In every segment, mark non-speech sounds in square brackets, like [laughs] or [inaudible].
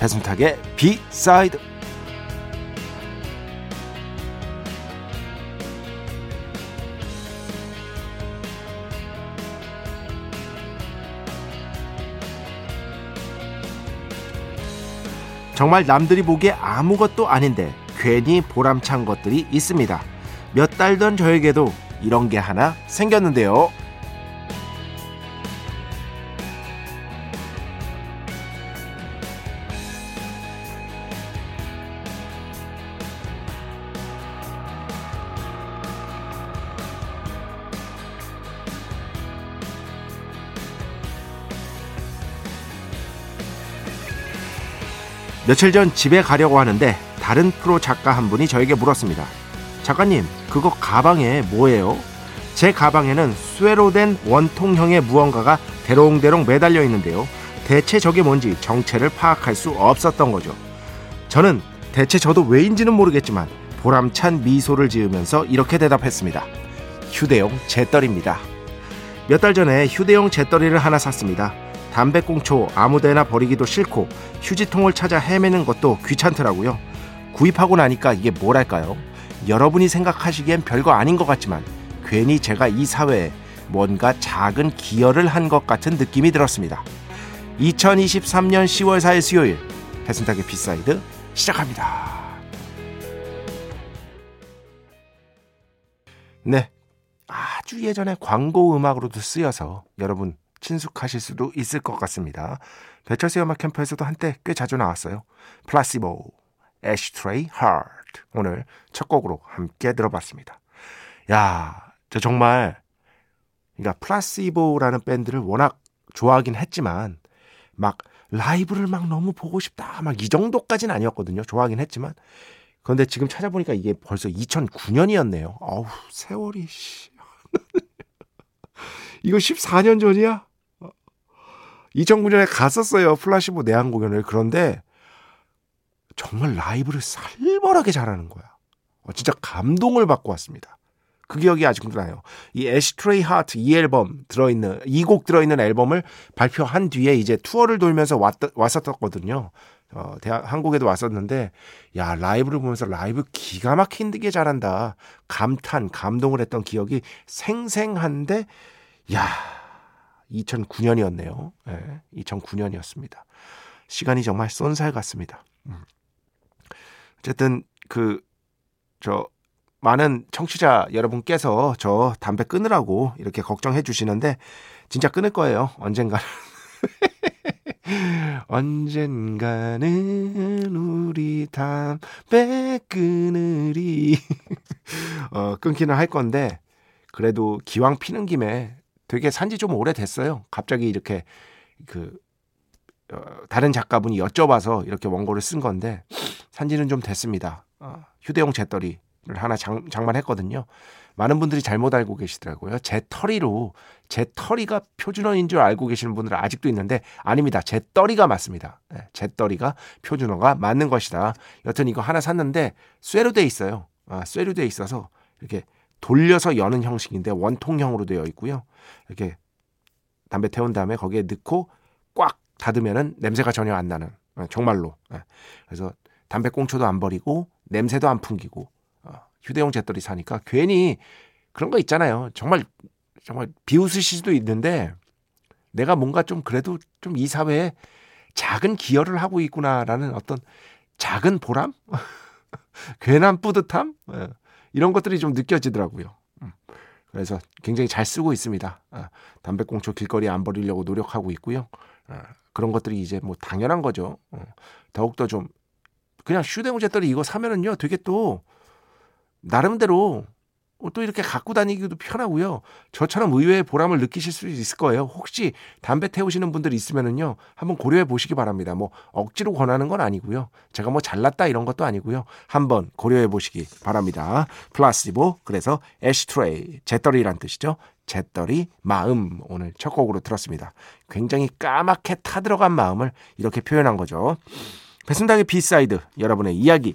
배순탁의 비사이드 정말 남들이 보기에 아무것도 아닌데 괜히 보람찬 것들이 있습니다. 몇 달 전 저에게도 이런 게 하나 생겼는데요. 며칠 전 집에 가려고 하는데 다른 프로 작가 한 분이 저에게 물었습니다. 작가님, 그거 가방에 뭐예요? 제 가방에는 쇠로 된 원통형의 무언가가 대롱대롱 매달려 있는데요. 대체 저게 뭔지 정체를 파악할 수 없었던 거죠. 저는 대체 저도 왜인지는 모르겠지만 보람찬 미소를 지으면서 이렇게 대답했습니다. 휴대용 재떨입니다. 몇 달 전에 휴대용 재떨이를 하나 샀습니다. 담배꽁초 아무데나 버리기도 싫고 휴지통을 찾아 헤매는 것도 귀찮더라고요. 구입하고 나니까 이게 뭐랄까요? 여러분이 생각하시기엔 별거 아닌 것 같지만 괜히 제가 이 사회에 뭔가 작은 기여를 한 것 같은 느낌이 들었습니다. 2023년 10월 4일 수요일 배순탁의 B side 시작합니다. 네. 아주 예전에 광고 음악으로도 쓰여서 여러분 친숙하실 수도 있을 것 같습니다. 배철수 음악 캠프에서도 한때 꽤 자주 나왔어요. 플라시보, Ashtray Heart 오늘 첫 곡으로 함께 들어봤습니다. 야, 저 정말 그러니까 플라시보라는 밴드를 워낙 좋아하긴 했지만 막 라이브를 막 너무 보고 싶다 막 이 정도까지는 아니었거든요. 좋아하긴 했지만 그런데 지금 찾아보니까 이게 벌써 2009년이었네요. 어우 세월이 씨. [laughs] 이거 14년 전이야? 2009년에 갔었어요. 플라시보 내한 공연을. 그런데 정말 라이브를 살벌하게 잘하는 거야. 어, 진짜 감동을 받고 왔습니다. 그 기억이 아직도 나요. 이 Ashtray Heart 이 앨범 들어있는 이 곡 들어있는 앨범을 발표한 뒤에 이제 투어를 돌면서 왔, 왔었거든요. 어, 대학, 한국에도 왔었는데 야 라이브를 보면서 라이브 기가 막히게 잘한다. 감탄 감동을 했던 기억이 생생한데 야 2009년이었네요. 네, 2009년이었습니다. 시간이 정말 쏜살 같습니다. 음. 어쨌든 그 저 많은 청취자 여러분께서 저 담배 끊으라고 이렇게 걱정해 주시는데 진짜 끊을 거예요. 언젠가는. [laughs] 언젠가는 우리 담배 끊으리. [laughs] 어, 끊기는 할 건데 그래도 기왕 피는 김에 되게 산지 좀 오래됐어요. 갑자기 이렇게 그 어, 다른 작가분이 여쭤봐서 이렇게 원고를 쓴 건데 산지는 좀 됐습니다. 어, 휴대용 재떨이를 하나 장, 장만했거든요. 많은 분들이 잘못 알고 계시더라고요. 재떨이로 재떨이가 표준어인 줄 알고 계시는 분들은 아직도 있는데 아닙니다. 재떨이가 맞습니다. 네, 재떨이가 표준어가 맞는 것이다. 여튼 이거 하나 샀는데 쇠로 돼 있어요. 아, 쇠로 돼 있어서 이렇게 돌려서 여는 형식인데 원통형으로 되어 있고요. 이렇게 담배 태운 다음에 거기에 넣고 꽉 닫으면은 냄새가 전혀 안 나는 어, 정말로. 예. 그래서 담배 꽁초도 안 버리고 냄새도 안 풍기고 어, 휴대용 재떨이 사니까 괜히 그런 거 있잖아요. 정말 정말 비웃으실 수도 있는데 내가 뭔가 좀 그래도 좀 이 사회에 작은 기여를 하고 있구나라는 어떤 작은 보람, [laughs] 괜한 뿌듯함 예. 이런 것들이 좀 느껴지더라고요. 음. 그래서 굉장히 잘 쓰고 있습니다. 아, 담배꽁초 길거리에 안 버리려고 노력하고 있고요. 아, 그런 것들이 이제 뭐 당연한 거죠. 어, 더욱더 좀 그냥 휴대용 재떨이 이거 사면은요 되게 또 나름대로 또 이렇게 갖고 다니기도 편하고요. 저처럼 의외의 보람을 느끼실 수 있을 거예요. 혹시 담배 태우시는 분들 있으면은요. 한번 고려해 보시기 바랍니다. 뭐 억지로 권하는 건 아니고요. 제가 뭐 잘났다 이런 것도 아니고요. 한번 고려해 보시기 바랍니다. 플라시보 그래서 애쉬트레이 잿더리란 뜻이죠. 잿더리 마음 오늘 첫 곡으로 들었습니다. 굉장히 까맣게 타들어간 마음을 이렇게 표현한 거죠. 배순탁의 B side 여러분의 이야기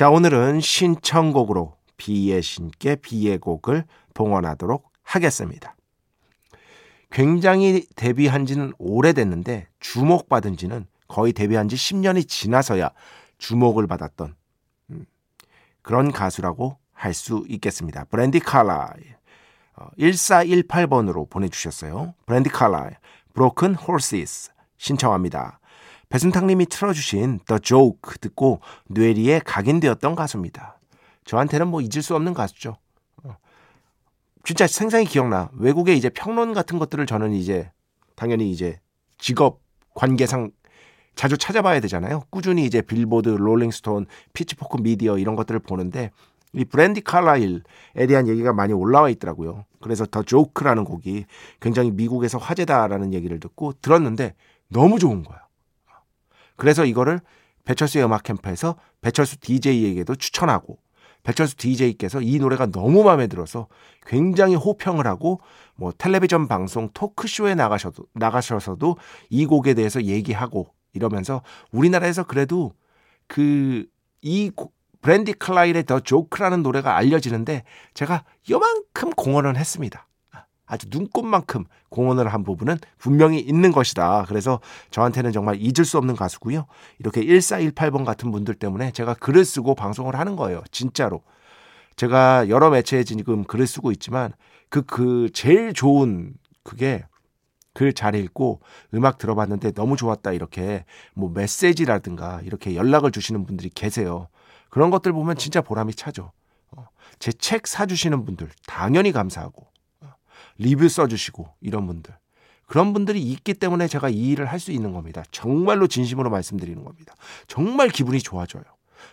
자 오늘은 신청곡으로 B의 신께 B의 곡을 봉헌하도록 하겠습니다. 굉장히 데뷔한 지는 오래됐는데 주목받은 지는 거의 데뷔한 지 10년이 지나서야 주목을 받았던 음, 그런 가수라고 할 수 있겠습니다. 브랜디 칼라일 1418번으로 보내주셨어요. 브랜디 칼라일 Broken Horses 신청합니다. 배순탁님이 틀어주신 The Joke 듣고 뇌리에 각인되었던 가수입니다. 저한테는 뭐 잊을 수 없는 가수죠. 어. 진짜 생생히 기억나. 외국의 이제 평론 같은 것들을 저는 이제 당연히 이제 직업 관계상 자주 찾아봐야 되잖아요. 꾸준히 이제 빌보드, 롤링스톤, 피치포크 미디어 이런 것들을 보는데 이 브랜디 칼라일에 대한 얘기가 많이 올라와 있더라고요. 그래서 The Joke라는 곡이 굉장히 미국에서 화제다라는 얘기를 듣고 들었는데 너무 좋은 거야. 그래서 이거를 배철수의 음악 캠프에서 배철수 DJ에게도 추천하고 배철수 DJ께서 이 노래가 너무 마음에 들어서 굉장히 호평을 하고 뭐 텔레비전 방송 토크쇼에 나가셔도 나가셔서도 이 곡에 대해서 얘기하고 이러면서 우리나라에서 그래도 그 이 브랜디 클라일의 더 조크라는 노래가 알려지는데 제가 요만큼 공헌을 했습니다. 아주 눈꽃만큼 공헌을 한 부분은 분명히 있는 것이다. 그래서 저한테는 정말 잊을 수 없는 가수고요. 이렇게 1418번 같은 분들 때문에 제가 글을 쓰고 방송을 하는 거예요. 진짜로. 제가 여러 매체에 지금 글을 쓰고 있지만 그, 그, 제일 좋은 그게 글 잘 읽고 음악 들어봤는데 너무 좋았다 이렇게 뭐 메시지라든가 이렇게 연락을 주시는 분들이 계세요. 그런 것들 보면 진짜 보람이 차죠. 어, 제책 사주시는 분들 당연히 감사하고 어, 리뷰 써주시고 이런 분들 그런 분들이 있기 때문에 제가 이 일을 할 수 있는 겁니다. 정말로 진심으로 말씀드리는 겁니다. 정말 기분이 좋아져요.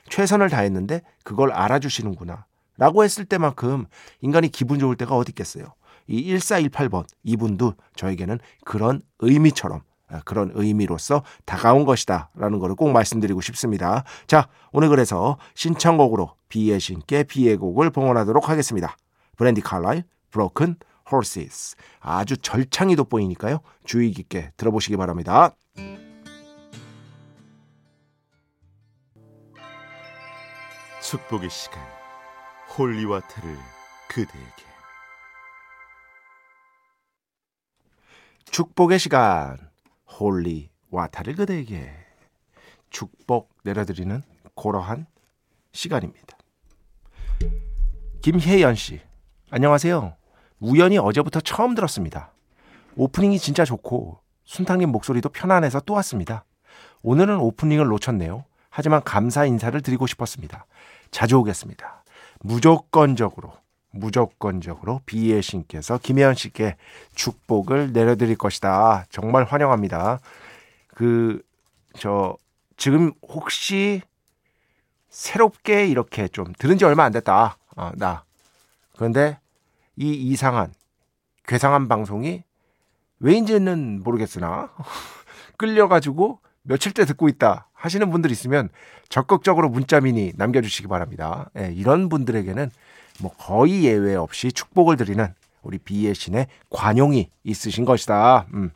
최선을 다했는데 그걸 알아주시는구나. 라고 했을 때만큼 인간이 기분 좋을 때가 어디 있겠어요. 이 1418번 이분도 저에게는 그런 의미처럼 아, 그런 의미로서 다가온 것이다 라는 것을 꼭 말씀드리고 싶습니다. 자 오늘 그래서 신청곡으로 비의 신께 비의 곡을 봉헌하도록 하겠습니다. 브랜디 칼라일 Broken Horses 아주 절창이 돋보이니까요. 주의 깊게 들어보시기 바랍니다. 축복의 시간 holy water를 그대에게 축복의 시간 holy water를 그대에게 축복 내려드리는 고러한 시간입니다. 김혜연 씨, 안녕하세요. 우연히 어제부터 처음 들었습니다. 오프닝이 진짜 좋고 순탕님 목소리도 편안해서 또 왔습니다. 오늘은 오프닝을 놓쳤네요. 하지만 감사 인사를 드리고 싶었습니다. 자주 오겠습니다. 무조건적으로 무조건적으로 비의 신께서 김혜연 씨께 축복을 내려드릴 것이다. 정말 환영합니다. 그, 저, 지금 혹시 새롭게 이렇게 좀 들은 지 얼마 안 됐다. 어, 나. 그런데 이 이상한, 괴상한 방송이 왜인지는 모르겠으나 [laughs] 끌려가지고 며칠 때 듣고 있다 하시는 분들 있으면 적극적으로 문자 미니 남겨주시기 바랍니다. 예, 이런 분들에게는 뭐 거의 예외 없이 축복을 드리는 우리 비의 신의 관용이 있으신 것이다. 음.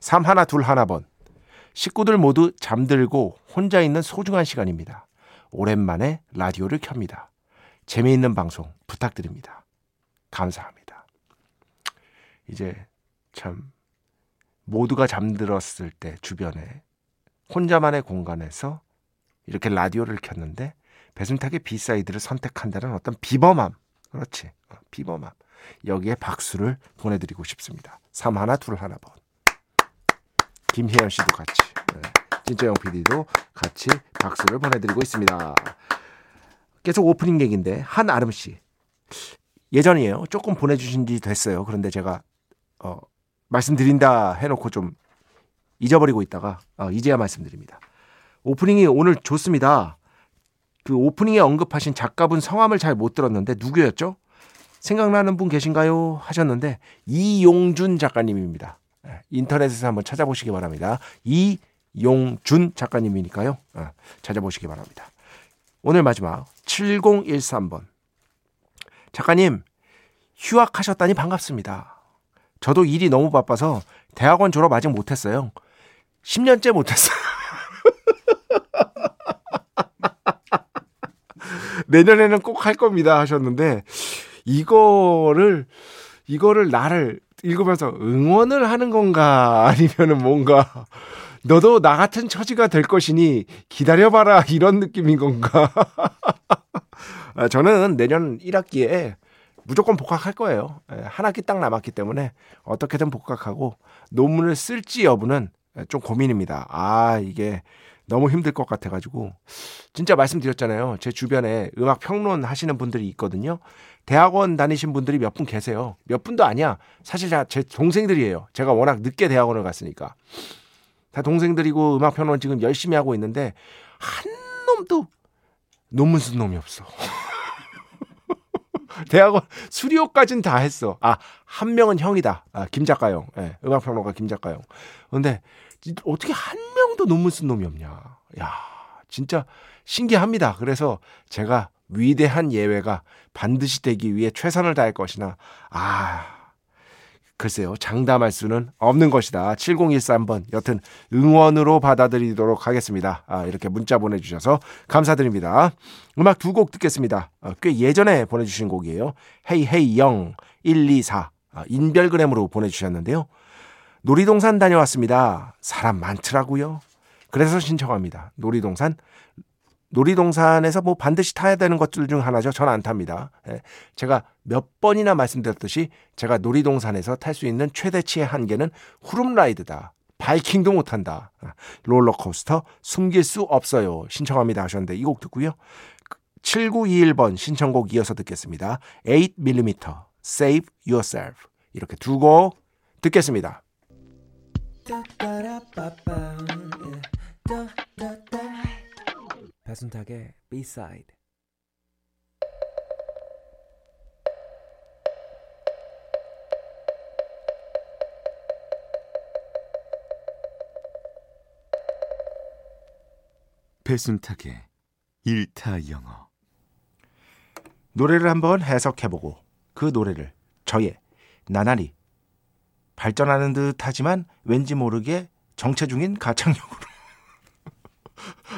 3 하나 둘 하나 번. 식구들 모두 잠들고 혼자 있는 소중한 시간입니다. 오랜만에 라디오를 켭니다. 재미있는 방송 부탁드립니다. 감사합니다. 이제 참 모두가 잠들었을 때 주변에 혼자만의 공간에서 이렇게 라디오를 켰는데 배순탁의 B side를 선택한다는 어떤 비범함 그렇지. 어, 비범함. 여기에 박수를 보내드리고 싶습니다. 3 하나, 둘 하나 번. 김혜연 씨도 같이. 네. 진짜영 PD도 같이 박수를 보내드리고 있습니다. 계속 오프닝 얘기인데 한아름 씨 예전이에요. 조금 보내주신 지 됐어요. 그런데 제가 어, 말씀드린다 해놓고 좀 잊어버리고 있다가 어, 이제야 말씀드립니다. 오프닝이 오늘 좋습니다. 그 오프닝에 언급하신 작가분 성함을 잘 못 들었는데 누구였죠? 생각나는 분 계신가요? 하셨는데 이용준 작가님입니다. 예, 인터넷에서 한번 찾아보시기 바랍니다. 이용준 작가님이니까요. 어, 찾아보시기 바랍니다. 오늘 마지막 7013번. 작가님, 휴학하셨다니 반갑습니다. 저도 일이 너무 바빠서 대학원 졸업 아직 못했어요. 10년째 못했어요. [laughs] 내년에는 꼭 할 겁니다 하셨는데 이거를 이거를 나를 읽으면서 응원을 하는 건가 아니면은 뭔가 너도 나 같은 처지가 될 것이니 기다려봐라 이런 느낌인 건가? [laughs] 아, 저는 내년 1학기에 무조건 복학할 거예요. 예, 한 학기 딱 남았기 때문에 어떻게든 복학하고 논문을 쓸지 여부는 좀 고민입니다. 아 이게 너무 힘들 것 같아가지고 진짜 말씀드렸잖아요. 제 주변에 음악 평론 하시는 분들이 있거든요. 대학원 다니신 분들이 몇 분 계세요. 몇 분도 아니야. 사실 제 동생들이에요. 제가 워낙 늦게 대학원을 갔으니까. 다 동생들이고 음악 평론 지금 열심히 하고 있는데 한 놈도 논문 쓴 놈이 없어. [laughs] 대학원 수료까진 다 했어. 아, 한 명은 형이다. 아, 김작가형. 예, 음악평론가 김작가형. 근데 어떻게 한 명도 논문 쓴 놈이 없냐. 야, 진짜 신기합니다. 그래서 제가 위대한 예외가 반드시 되기 위해 최선을 다할 것이나, 아, 글쎄요, 장담할 수는 없는 것이다. 7013번. 여튼 응원으로 받아들이도록 하겠습니다. 아, 이렇게 문자 보내주셔서 감사드립니다. 음악 두 곡 듣겠습니다. 아, 꽤 예전에 보내주신 곡이에요. 헤이 헤이 영 124. 아, 인별그램으로 보내주셨는데요. 놀이동산 다녀왔습니다. 사람 많더라고요. 그래서 신청합니다. 놀이동산. 놀이동산에서 뭐 반드시 타야 되는 것들 중 하나죠. 저는 안 탑니다. 예. 제가 몇 번이나 말씀드렸듯이 제가 놀이동산에서 탈 수 있는 최대치의 한계는 후룸라이드다. 바이킹도 못한다. 롤러코스터 숨길 수 없어요. 신청합니다 하셨는데 이 곡 듣고요. 7921번 신청곡 이어서 듣겠습니다. 8mm Save Yourself 이렇게 두 곡 듣겠습니다. 배순탁의 B-side 배순탁의 일타 영어. 노래를 한번 해석해보고 그 노래를 저의 나날이 발전하는 듯 하지만 왠지 모르게 정체 중인 가창력으로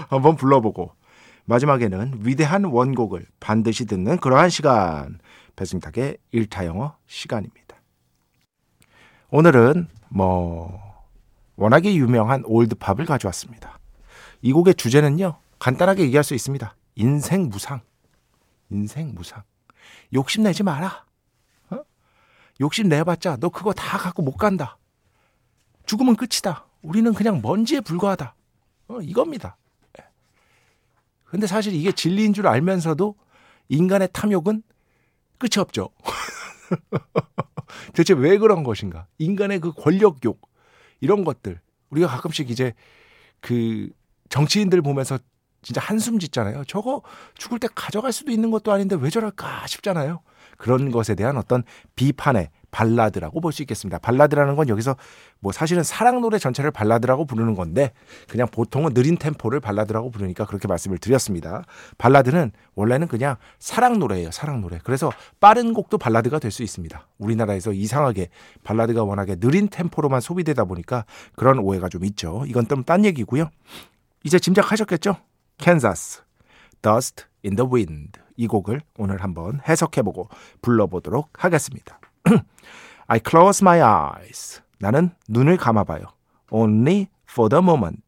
한번 불러보고 마지막에는 위대한 원곡을 반드시 듣는 그러한 시간 배승탁의 일타 영어 시간입니다. 오늘은 뭐 워낙에 유명한 올드팝을 가져왔습니다. 이 곡의 주제는요 간단하게 얘기할 수 있습니다. 인생 무상, 인생 무상. 욕심내지 마라. 욕심 내봤자 너 그거 다 갖고 못 간다. 죽으면 끝이다. 우리는 그냥 먼지에 불과하다. 어, 이겁니다. 예. 근데 사실 이게 진리인 줄 알면서도 인간의 탐욕은 끝이 없죠. [laughs] 대체 왜 그런 것인가? 인간의 그 권력욕 이런 것들 우리가 가끔씩 이제 그 정치인들 보면서 진짜 한숨 짓잖아요. 저거 죽을 때 가져갈 수도 있는 것도 아닌데 왜 저럴까 싶잖아요. 그런 것에 대한 어떤 비판의 발라드라고 볼 수 있겠습니다. 발라드라는 건 여기서 뭐 사실은 사랑 노래 전체를 발라드라고 부르는 건데 그냥 보통은 느린 템포를 발라드라고 부르니까 그렇게 말씀을 드렸습니다. 발라드는 원래는 그냥 사랑 노래예요. 사랑 노래. 그래서 빠른 곡도 발라드가 될 수 있습니다. 우리나라에서 이상하게 발라드가 워낙에 느린 템포로만 소비되다 보니까 그런 오해가 좀 있죠. 이건 좀 딴 얘기고요. 이제 짐작하셨겠죠? 캔자스, Dust in the Wind. 이 곡을 오늘 한번 해석해보고 불러보도록 하겠습니다. [clears throat] I close my eyes. 나는 눈을 감아봐요. Only for the moment.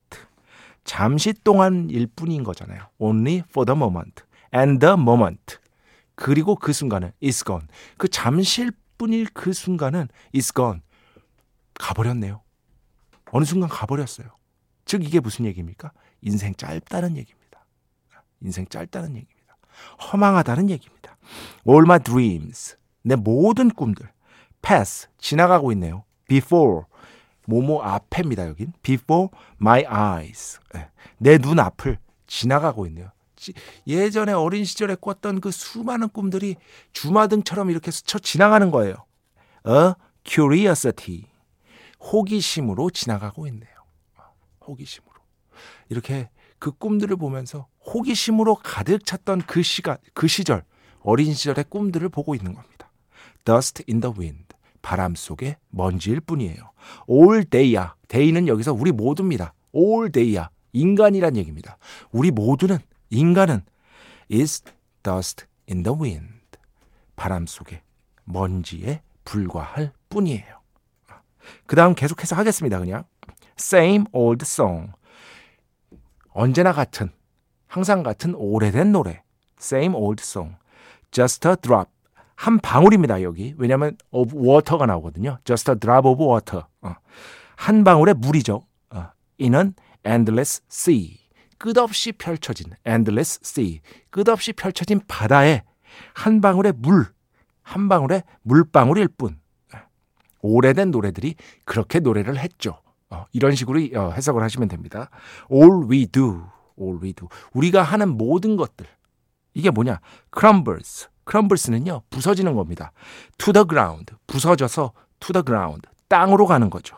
잠시 동안일 뿐인 거잖아요. Only for the moment. And the moment. 그리고 그 순간은 is gone. 그 잠시일 뿐일 그 순간은 is gone. 가버렸네요. 어느 순간 가버렸어요. 즉 이게 무슨 얘기입니까? 인생 짧다는 얘기입니다. 인생 짧다는 얘기입니다. 허망하다는 얘기입니다. All my dreams. 내 모든 꿈들. pass 지나가고 있네요. before 뭐뭐 앞에입니다. 여긴 before my eyes 예, 내눈 앞을 지나가고 있네요. 예전에 어린 시절에 꿨던 그 수많은 꿈들이 주마등처럼 이렇게 스쳐 지나가는 거예요. A curiosity 호기심으로 지나가고 있네요. 호기심으로 이렇게 그 꿈들을 보면서 호기심으로 가득 찼던 그 시간, 그 시절, 어린 시절의 꿈들을 보고 있는 겁니다. Dust in the wind. 바람 속의 먼지일 뿐이에요. all day야. day는 여기서 우리 모두입니다. all day야. 인간이란 얘기입니다. 우리 모두는 인간은 is dust in the wind. 바람 속의 먼지에 불과할 뿐이에요. 그 다음 계속해서 하겠습니다. 그냥 same old song. 언제나 같은 항상 같은 오래된 노래. same old song. just a drop. 한 방울입니다, 여기. 왜냐하면 of water가 나오거든요. just a drop of water. 어. 한 방울의 물이죠. 어. in an endless sea. 끝없이 펼쳐진 endless sea. 끝없이 펼쳐진 바다에 한 방울의 물, 한 방울의 물방울일 뿐. 오래된 노래들이 그렇게 노래를 했죠. 어, 이런 식으로 어, 해석을 하시면 됩니다. All we do, all we do. 우리가 하는 모든 것들. 이게 뭐냐? crumbles, crumbles는요, 부서지는 겁니다. to the ground, 부서져서 to the ground, 땅으로 가는 거죠.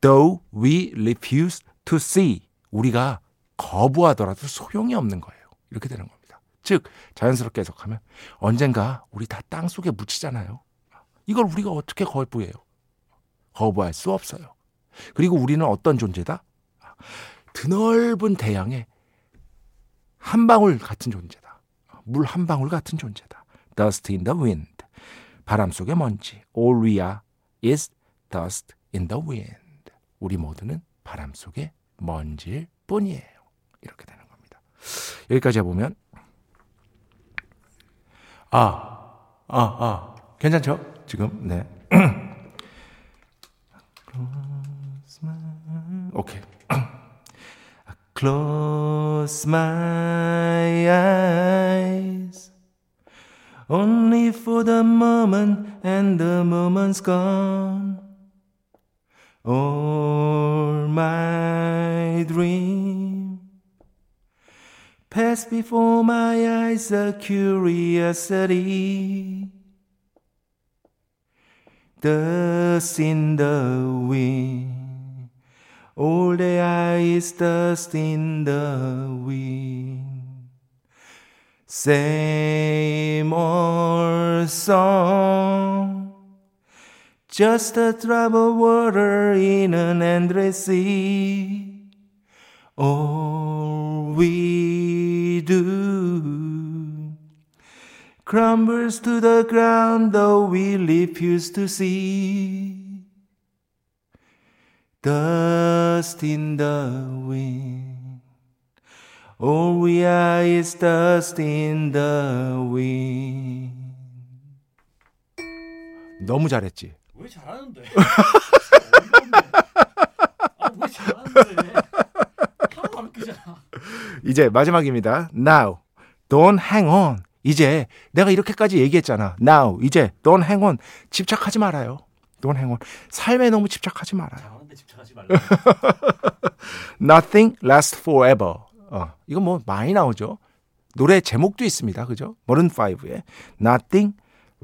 though we refuse to see, 우리가 거부하더라도 소용이 없는 거예요. 이렇게 되는 겁니다. 즉, 자연스럽게 해석하면 언젠가 우리 다 땅 속에 묻히잖아요. 이걸 우리가 어떻게 거부해요? 거부할 수 없어요. 그리고 우리는 어떤 존재다? 드넓은 대양에 한 방울 같은 존재. 물한 방울 같은 존재다. Dust in the wind. 바람 속의 먼지. All we are is dust in the wind. 우리 모두는 바람 속의 먼지일 뿐이에요. 이렇게 되는 겁니다. 여기까지 해보면 아, 아, 아, 괜찮죠? 지금 네. [clears throat] 오케이. Close my eyes. Only for the moment and the moment's gone. All my dream pass before my eyes a curiosity. Dust in the wind all the ice dust in the wind. Same old song, just a of water in an endless sea. All we do crumbles to the ground, though we refuse to see. Dust in the wind. All we are is dust in the wind. 너무 잘했지? 왜 잘하는데? 아, 왜 잘하는데? 이제 마지막입니다. Now, don't hang on. 이제 내가 이렇게까지 얘기했잖아. Now, 이제 don't hang on. 집착하지 말아요. don't hang on. 삶에 너무 집착하지 말아요. 집착하지 말라. [laughs] Nothing lasts forever. 어, 이거 뭐 많이 나오죠. 노래 제목도 있습니다. 그죠? 머른 5의 Nothing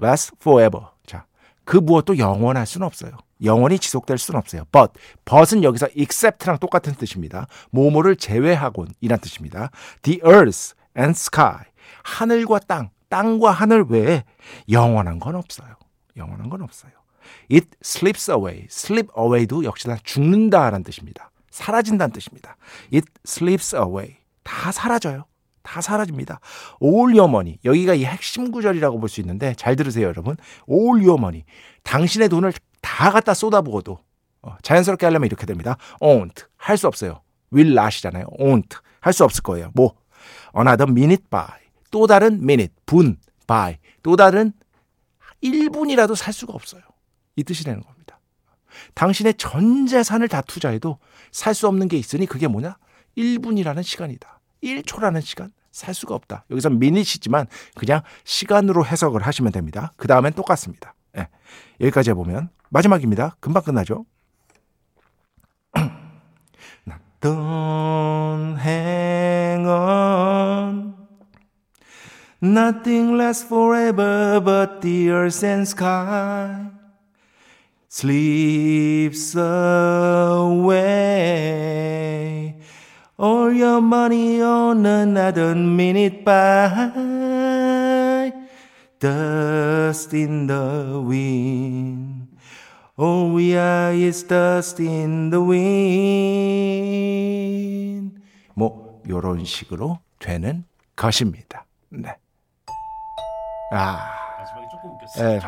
lasts forever. 자, 그 무엇도 영원할 수는 없어요. 영원히 지속될 수는 없어요. But, but은 여기서 except랑 똑같은 뜻입니다. 모모를 제외하곤 이란 뜻입니다. The earth and sky. 하늘과 땅, 땅과 하늘 외에 영원한 건 없어요. 영원한 건 없어요. It slips away. slip away도 역시나 죽는다라는 뜻입니다. 사라진다는 뜻입니다. It slips away. 다 사라져요. 다 사라집니다. all your money. 여기가 이 핵심 구절이라고 볼 수 있는데 잘 들으세요, 여러분. all your money. 당신의 돈을 다 갖다 쏟아부어도 어, 자연스럽게 하려면 이렇게 됩니다. won't. 할 수 없어요. will not이잖아요. won't. 할 수 없을 거예요. 뭐? another minute by. 또 다른 minute. 분. by. 또 다른 1분이라도 살 수가 없어요. 이 뜻이 되는 겁니다. 당신의 전 재산을 다 투자해도 살 수 없는 게 있으니 그게 뭐냐? 1분이라는 시간이다. 1초라는 시간. 살 수가 없다. 여기서 미닛이지만 그냥 시간으로 해석을 하시면 됩니다. 그 다음엔 똑같습니다. 예. 여기까지 해보면 마지막입니다. 금방 끝나죠. [clears throat] Hang on. Nothing lasts forever but the earth and sky. Sleeps away. All your money on another minute by. Dust in the wind. All we are is dust in the wind. 뭐 요런 식으로 되는 것입니다. 네. 아, 마지막에 조금 웃겼어요. 예.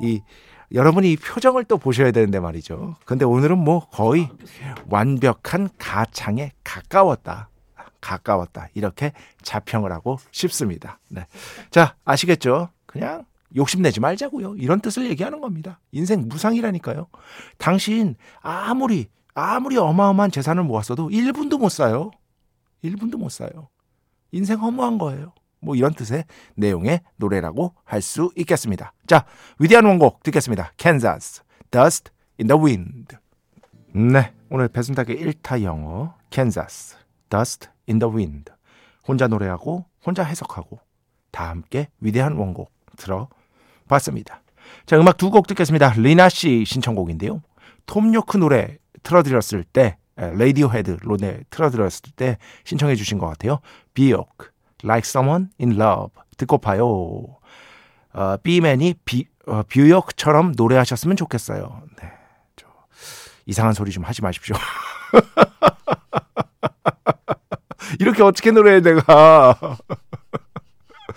이 여러분이 이 표정을 또 보셔야 되는데 말이죠. 근데 오늘은 뭐 거의 완벽한 가창에 가까웠다. 가까웠다. 이렇게 자평을 하고 싶습니다. 네. 자, 아시겠죠? 그냥 욕심내지 말자고요. 이런 뜻을 얘기하는 겁니다. 인생 무상이라니까요. 당신 아무리 아무리 어마어마한 재산을 모았어도 1분도 못 사요. 1분도 못 사요. 인생 허무한 거예요. 뭐 이런 뜻의 내용의 노래라고 할 수 있겠습니다. 자, 위대한 원곡 듣겠습니다. 캔자스, Dust in the Wind. 네, 오늘 배순탁의 1타 영어 캔자스, Dust in the Wind. 혼자 노래하고 혼자 해석하고 다 함께 위대한 원곡 들어봤습니다. 자, 음악 두 곡 듣겠습니다. 리나 씨 신청곡인데요. 톰 요크 노래 틀어드렸을 때, 레이디오 헤드 노래 틀어드렸을 때 신청해 주신 것 같아요. 뷰욕, Like Someone in Love 듣고 와요. 어, B맨이 비, 어, 뷰욕처럼 노래하셨으면 좋겠어요. 네, 저, 이상한 소리 좀 하지 마십시오. [laughs] 이렇게 어떻게 노래해 내가.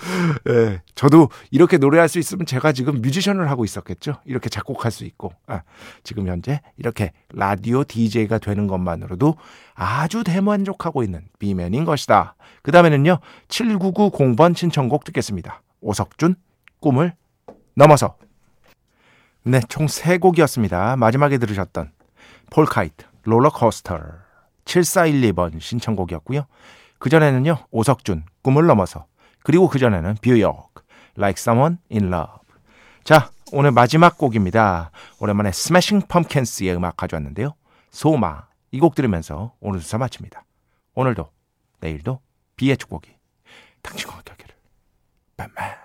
[laughs] 예, 저도 이렇게 노래할 수 있으면 제가 지금 뮤지션을 하고 있었겠죠. 이렇게 작곡할 수 있고, 아, 지금 현재 이렇게 라디오 DJ가 되는 것만으로도 아주 대만족하고 있는 비맨인 것이다. 그 다음에는요, 7990번 신청곡 듣겠습니다. 오석준, 꿈을 넘어서. 네, 총 3곡이었습니다. 마지막에 들으셨던 폴카이트, 롤러코스터, 7412번 신청곡이었고요. 그전에는요, 오석준, 꿈을 넘어서. 그리고 그전에는 뷰욕, Like Someone in Love. 자, 오늘 마지막 곡입니다. 오랜만에 스매싱 펌킨스의 음악 가져왔는데요. Soma. 이 곡 들으면서 오늘 수사 마칩니다. 오늘도, 내일도 비의 축복이 당신과 함께 하기를. 빰빰.